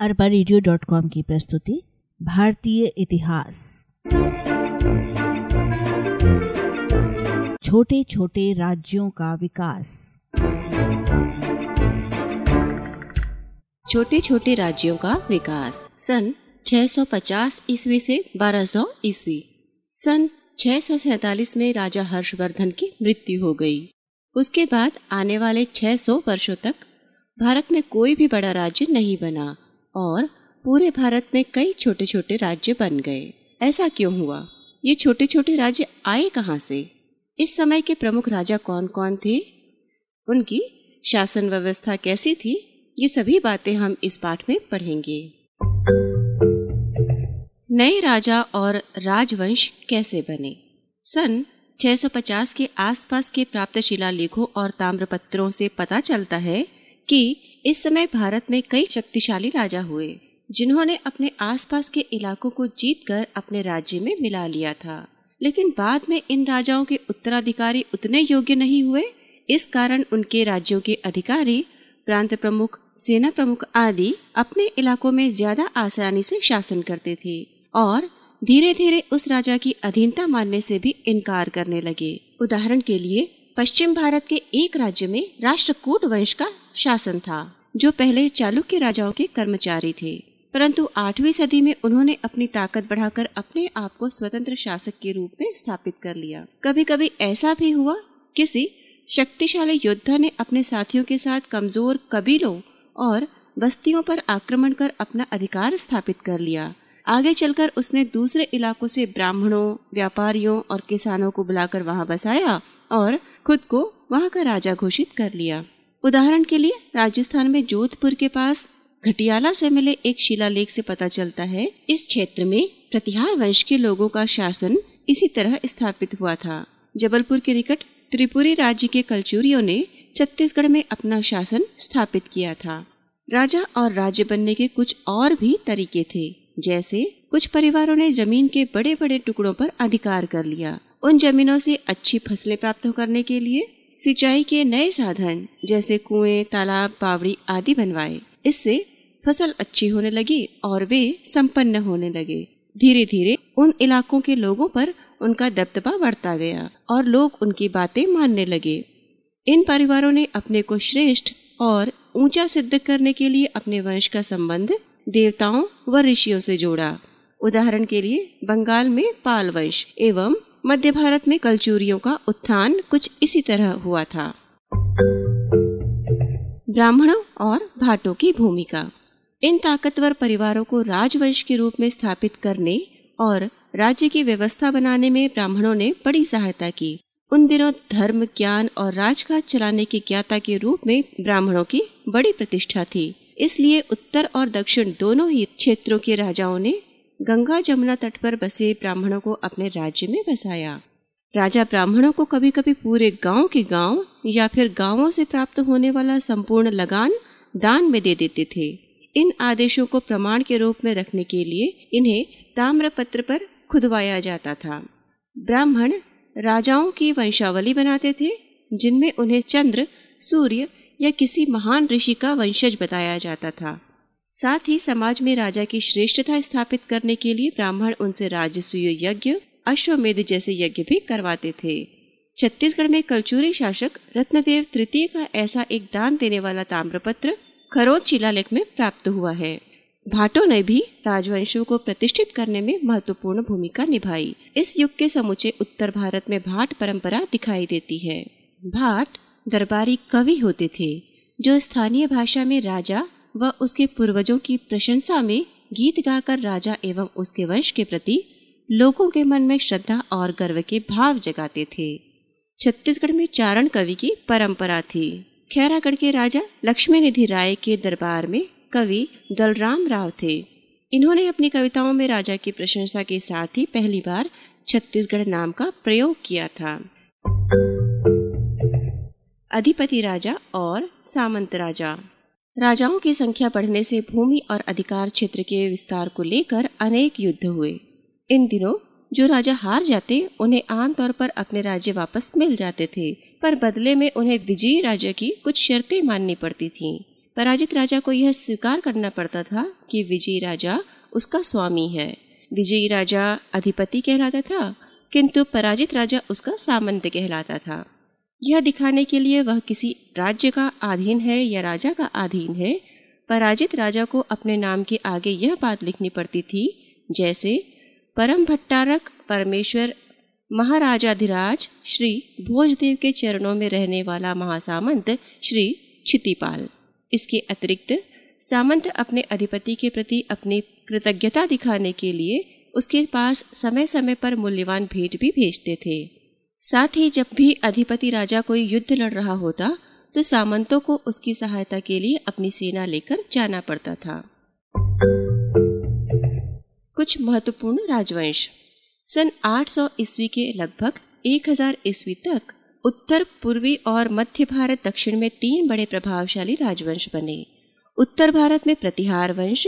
अरबा radio dot com की प्रस्तुति, भारतीय इतिहास। छोटे छोटे राज्यों का विकास। छोटे छोटे राज्यों का विकास। सन 650 ईस्वी से 1200 ईस्वी। सन 647 में राजा हर्षवर्धन की मृत्यु हो गई। उसके बाद आने वाले 600 वर्षों तक भारत में कोई भी बड़ा राज्य नहीं बना और पूरे भारत में कई छोटे छोटे राज्य बन गए। ऐसा क्यों हुआ? ये छोटे छोटे राज्य आए कहाँ से? इस समय के प्रमुख राजा कौन कौन थे? उनकी शासन व्यवस्था कैसी थी? ये सभी बातें हम इस पाठ में पढ़ेंगे। नए राजा और राजवंश कैसे बने? सन 650 के आसपास के प्राप्त शिलालेखों और ताम्रपत्रों से पता चलता है कि इस समय भारत में कई शक्तिशाली राजा हुए, जिन्होंने अपने आसपास के इलाकों को जीतकर अपने राज्य में मिला लिया था। लेकिन बाद में इन राजाओं के उत्तराधिकारी उतने योग्य नहीं हुए, इस कारण उनके राज्यों के अधिकारी, प्रांत प्रमुख, सेना प्रमुख आदि अपने इलाकों में ज़्यादा आसानी से शासन करते थे और धीरे धीरे उस राजा की अधीनता मानने से भी इनकार करने लगे। उदाहरण के लिए, पश्चिम भारत के एक राज्य में राष्ट्रकूट वंश का शासन था, जो पहले चालुक्य राजाओं के कर्मचारी थे। परंतु आठवीं सदी में उन्होंने अपनी ताकत बढ़ाकर अपने आप को स्वतंत्र शासक के रूप में स्थापित कर लिया। कभी कभी ऐसा भी हुआ, किसी शक्तिशाली योद्धा ने अपने साथियों के साथ कमज़ोर कबीलों और बस्तियों पर आक्रमण कर अपना अधिकार स्थापित कर लिया। आगे चलकर उसने दूसरे इलाकों से ब्राह्मणों, व्यापारियों और किसानों को बुलाकर वहाँ बसाया और खुद को वहाँ का राजा घोषित कर लिया। उदाहरण के लिए, राजस्थान में जोधपुर के पास घटियाला से मिले एक शिलालेख से पता चलता है, इस क्षेत्र में प्रतिहार वंश के लोगों का शासन इसी तरह स्थापित हुआ था। जबलपुर के निकट त्रिपुरी राज्य के कलचूरियों ने छत्तीसगढ़ में अपना शासन स्थापित किया था। राजा और राज्य बनने के कुछ और भी तरीके थे। जैसे कुछ परिवारों ने ज़मीन के बड़े बड़े टुकड़ों पर अधिकार कर लिया। उन जमीनों से अच्छी फ़सलें प्राप्त करने के लिए सिंचाई के नए साधन जैसे कुएँ, तालाब पावड़ी आदि बनवाए। इससे फ़सल अच्छी होने लगी और वे संपन्न होने लगे। धीरे धीरे उन इलाकों के लोगों पर उनका दबदबा बढ़ता गया और लोग उनकी बातें मानने लगे। इन परिवारों ने अपने को श्रेष्ठ और ऊँचा सिद्ध करने के लिए अपने वंश का संबंध देवताओं व ऋषियों से जोड़ा। उदाहरण के लिए, बंगाल में पाल वंश एवं मध्य भारत में कलचूरियों का उत्थान कुछ इसी तरह हुआ था। ब्राह्मणों और भाटों की भूमिका। इन ताकतवर परिवारों को राजवंश के रूप में स्थापित करने और राज्य की व्यवस्था बनाने में ब्राह्मणों ने बड़ी सहायता की। उन दिनों धर्म, ज्ञान और राजकाज चलाने की ज्ञाता के रूप में ब्राह्मणों की बड़ी प्रतिष्ठा थी। इसलिए उत्तर और दक्षिण दोनों ही क्षेत्रों के राजाओं ने गंगा जमुना तट पर बसे ब्राह्मणों को अपने राज्य में बसाया। राजा ब्राह्मणों को कभी कभी पूरे गाँव के गाँव या फिर गाँवों से प्राप्त होने वाला संपूर्ण लगान दान में दे देते थे। इन आदेशों को प्रमाण के रूप में रखने के लिए इन्हें ताम्रपत्र पर खुदवाया जाता था। ब्राह्मण राजाओं की वंशावली बनाते थे, जिनमें उन्हें चंद्र, सूर्य या किसी महान ऋषि का वंशज बताया जाता था। साथ ही समाज में राजा की श्रेष्ठता स्थापित करने के लिए ब्राह्मण उनसे राजसूय यज्ञ, अश्वमेध जैसे यज्ञ भी करवाते थे। छत्तीसगढ़ में कलचूरी शासक रत्नदेव तृतीय का ऐसा एक दान देने वाला ताम्रपत्र खरोद शिलालेख में प्राप्त हुआ है। भाटों ने भी राजवंशों को प्रतिष्ठित करने में महत्वपूर्ण भूमिका निभाई। इस युग के समुचे उत्तर भारत में भाट परंपरा दिखाई देती है। भाट दरबारी कवि होते थे, जो स्थानीय भाषा में राजा व उसके पूर्वजों की प्रशंसा में गीत गाकर राजा एवं उसके वंश के प्रति लोगों के मन में श्रद्धा और गर्व के भाव जगाते थे। छत्तीसगढ़ में चारण कवि की परंपरा थी। खैरागढ़ के राजा लक्ष्मी निधि राय के दरबार में कवि दलराम राव थे। इन्होंने अपनी कविताओं में राजा की प्रशंसा के साथ ही पहली बार छत्तीसगढ़ नाम का प्रयोग किया था। अधिपति राजा और सामंत राजा। राजाओं की संख्या बढ़ने से भूमि और अधिकार क्षेत्र के विस्तार को लेकर अनेक युद्ध हुए। इन दिनों जो राजा हार जाते, उन्हें आमतौर पर अपने राज्य वापस मिल जाते थे, पर बदले में उन्हें विजयी राजा की कुछ शर्तें माननी पड़ती थीं। पराजित राजा को यह स्वीकार करना पड़ता था कि विजयी राजा उसका स्वामी है। विजयी राजा अधिपति कहलाता था, किंतु पराजित राजा उसका सामंत कहलाता था। यह दिखाने के लिए वह किसी राज्य का अधीन है या राजा का अधीन है, पराजित राजा को अपने नाम के आगे यह बात लिखनी पड़ती थी, जैसे, परम भट्टारक, परमेश्वर, महाराजाधिराज, श्री भोजदेव के चरणों में रहने वाला महासामंत, श्री क्षितिपाल। इसके अतिरिक्त, सामंत अपने अधिपति के प्रति अपनी कृतज्ञता दिखाने के लिए उसके पास समय समय पर मूल्यवान भेंट भी भेजते थे। साथ ही जब भी अधिपति राजा कोई युद्ध लड़ रहा होता तो सामंतों को उसकी सहायता के लिए अपनी सेना लेकर जाना पड़ता था। कुछ महत्वपूर्ण राजवंश। सन 800 ईस्वी के लगभग 1000 ईस्वी तक उत्तर, पूर्वी और मध्य भारत, दक्षिण में तीन बड़े प्रभावशाली राजवंश बने। उत्तर भारत में प्रतिहार वंश,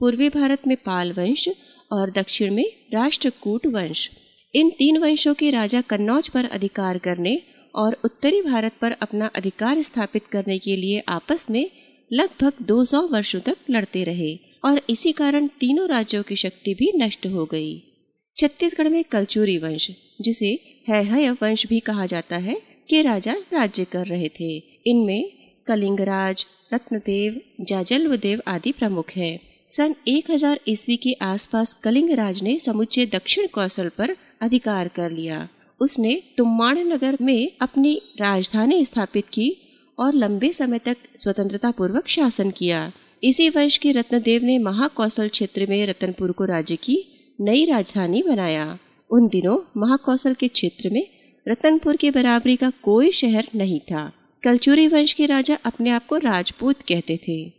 पूर्वी भारत में पाल वंश और दक्षिण में राष्ट्रकूट वंश। इन तीन वंशों के राजा कन्नौज पर अधिकार करने और उत्तरी भारत पर अपना अधिकार स्थापित करने के लिए आपस में लगभग 200 वर्षों तक लड़ते रहे और इसी कारण तीनों राज्यों की शक्ति भी नष्ट हो गई। छत्तीसगढ़ में कलचूरी वंश, जिसे है वंश भी कहा जाता है, के राजा राज्य कर रहे थे। इनमें कलिंगराज, रत्नदेव, जाजल्वदेव आदि प्रमुख हैं। सन 1000 ईस्वी के आसपास कलिंगराज ने समुचे दक्षिण कौशल पर अधिकार कर लिया। उसने तुम्माण नगर में अपनी राजधानी स्थापित की और लंबे समय तक स्वतंत्रता पूर्वक शासन किया। इसी वंश के रत्नदेव ने महाकौशल क्षेत्र में रतनपुर को राज्य की नई राजधानी बनाया। उन दिनों महाकौशल के क्षेत्र में रतनपुर की बराबरी का कोई शहर नहीं था। कलचूरी वंश के राजा अपने आप को राजपूत कहते थे।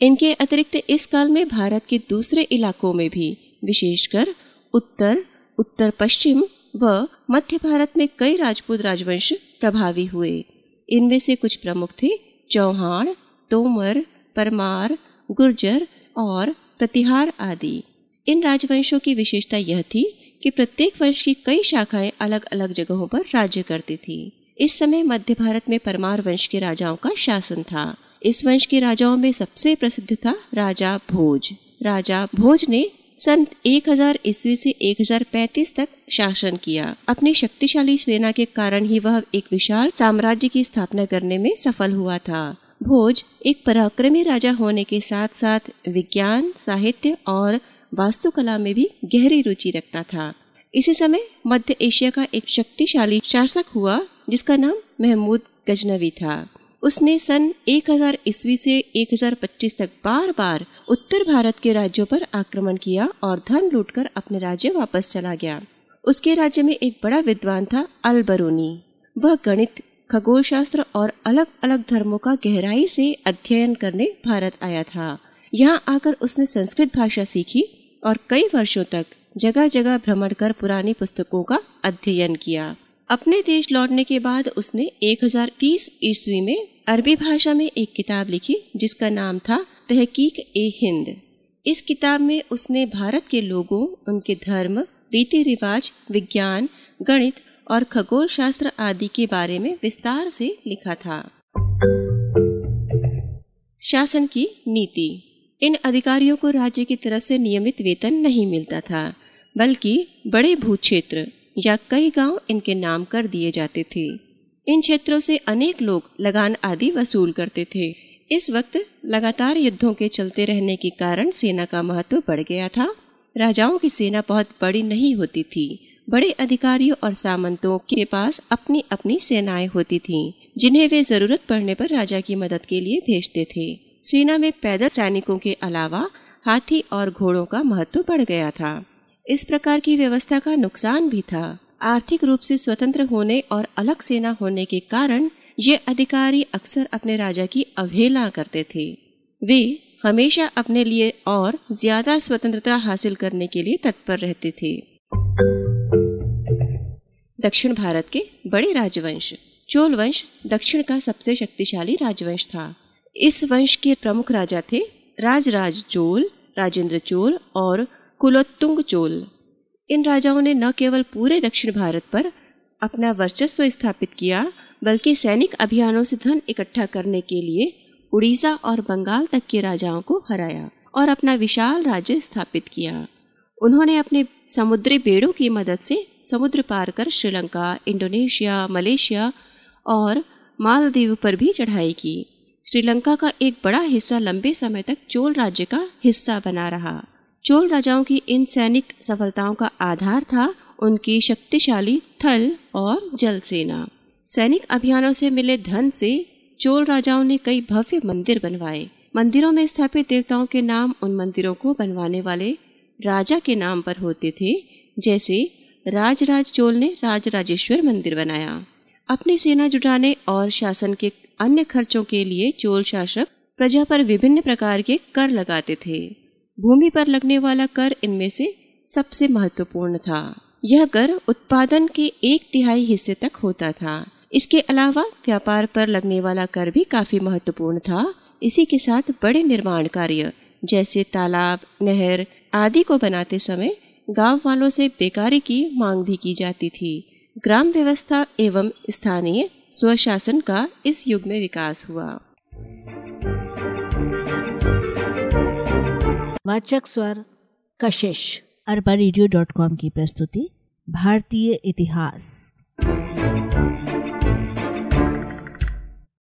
इनके अतिरिक्त इस काल में भारत के दूसरे इलाकों में भी, विशेषकर उत्तर उत्तर पश्चिम व मध्य भारत में कई राजपूत राजवंश प्रभावी हुए। इनमें से कुछ प्रमुख थे चौहान, तोमर, परमार, गुर्जर और प्रतिहार आदि। इन राजवंशों की विशेषता यह थी कि प्रत्येक वंश की कई शाखाएँ अलग अलग जगहों पर राज्य करती थी। इस समय मध्य भारत में परमार वंश के राजाओं का शासन था। इस वंश के राजाओं में सबसे प्रसिद्ध था राजा भोज। राजा भोज ने सन 1000 ईस्वी से 1035 तक शासन किया। अपनी शक्तिशाली सेना के कारण ही वह एक विशाल साम्राज्य की स्थापना करने में सफल हुआ था। भोज एक पराक्रमी राजा होने के साथ साथ विज्ञान, साहित्य और वास्तुकला में भी गहरी रुचि रखता था। इसी समय मध्य एशिया का एक शक्तिशाली शासक हुआ, जिसका नाम महमूद गजनवी था। उसने सन 1000 ईस्वी से 1025 तक बार बार उत्तर भारत के राज्यों पर आक्रमण किया और धन लूटकर अपने राज्य वापस चला गया। उसके राज्य में एक बड़ा विद्वान था, अलबरूनी। वह गणित खगोल शास्त्र और अलग अलग धर्मों का गहराई से अध्ययन करने भारत आया था। यहाँ आकर उसने संस्कृत भाषा सीखी और कई वर्षों तक जगह जगह भ्रमण कर पुरानी पुस्तकों का अध्ययन किया। अपने देश लौटने के बाद उसने 1030 ईस्वी में अरबी भाषा में एक किताब लिखी, जिसका नाम था तहकीक ए हिंद। इस किताब में उसने भारत के लोगों, उनके धर्म, रीति रिवाज, विज्ञान, गणित और खगोल शास्त्र आदि के बारे में विस्तार से लिखा था। शासन की नीति। इन अधिकारियों को राज्य की तरफ़ से नियमित वेतन नहीं मिलता था, बल्कि बड़े भू क्षेत्र या कई गाँव इनके नाम कर दिए जाते थे। इन क्षेत्रों से अनेक लोग लगान आदि वसूल करते थे। इस वक्त लगातार युद्धों के चलते रहने के कारण सेना का महत्व बढ़ गया था। राजाओं की सेना बहुत बड़ी नहीं होती थी। बड़े अधिकारियों और सामंतों के पास अपनी अपनी सेनाएँ होती थीं, जिन्हें वे ज़रूरत पड़ने पर राजा की मदद के लिए भेजते थे। सेना में पैदल सैनिकों के अलावा हाथी और घोड़ों का महत्व बढ़ गया था। इस प्रकार की व्यवस्था का नुकसान भी था। आर्थिक रूप से स्वतंत्र होने और अलग सेना होने के कारण ये अधिकारी अक्सर अपने राजा की अवहेलना करते थे। वे हमेशा अपने लिए और ज़्यादा स्वतंत्रता हासिल करने के लिए तत्पर रहते थे। दक्षिण भारत के बड़े राजवंश। चोल वंश दक्षिण का सबसे शक्तिशाली राजवंश था। इस वंश के प्रमुख राजा थे राजराज चोल, राजेंद्र चोल और कुलोत्तुंग चोल। इन राजाओं ने न केवल पूरे दक्षिण भारत पर अपना वर्चस्व स्थापित किया, बल्कि सैनिक अभियानों से धन इकट्ठा करने के लिए उड़ीसा और बंगाल तक के राजाओं को हराया और अपना विशाल राज्य स्थापित किया। उन्होंने अपने समुद्री बेड़ों की मदद से समुद्र पार कर श्रीलंका, इंडोनेशिया, मलेशिया और मालदीव पर भी चढ़ाई की। श्रीलंका का एक बड़ा हिस्सा लंबे समय तक चोल राज्य का हिस्सा बना रहा। चोल राजाओं की इन सैनिक सफलताओं का आधार था उनकी शक्तिशाली थल और जल सेना सैनिक अभियानों से मिले धन से चोल राजाओं ने कई भव्य मंदिर बनवाए। मंदिरों में स्थापित देवताओं के नाम उन मंदिरों को बनवाने वाले राजा के नाम पर होते थे, जैसे राजराज चोल ने राजराजेश्वर मंदिर बनाया। अपनी सेना जुटाने और शासन के अन्य खर्चों के लिए चोल शासक प्रजा पर विभिन्न प्रकार के कर लगाते थे। भूमि पर लगने वाला कर इनमें से सबसे महत्वपूर्ण था। यह कर उत्पादन के एक तिहाई हिस्से तक होता था। इसके अलावा व्यापार पर लगने वाला कर भी काफ़ी महत्वपूर्ण था। इसी के साथ बड़े निर्माण कार्य, जैसे तालाब, नहर आदि को बनाते समय गाँव वालों से बेकारी की मांग भी की जाती थी। ग्राम व्यवस्था एवं स्थानीय स्वशासन का इस युग में विकास हुआ। वाचक स्वर कशिश अरबा रेडियो डॉट कॉम की प्रस्तुति भारतीय इतिहास।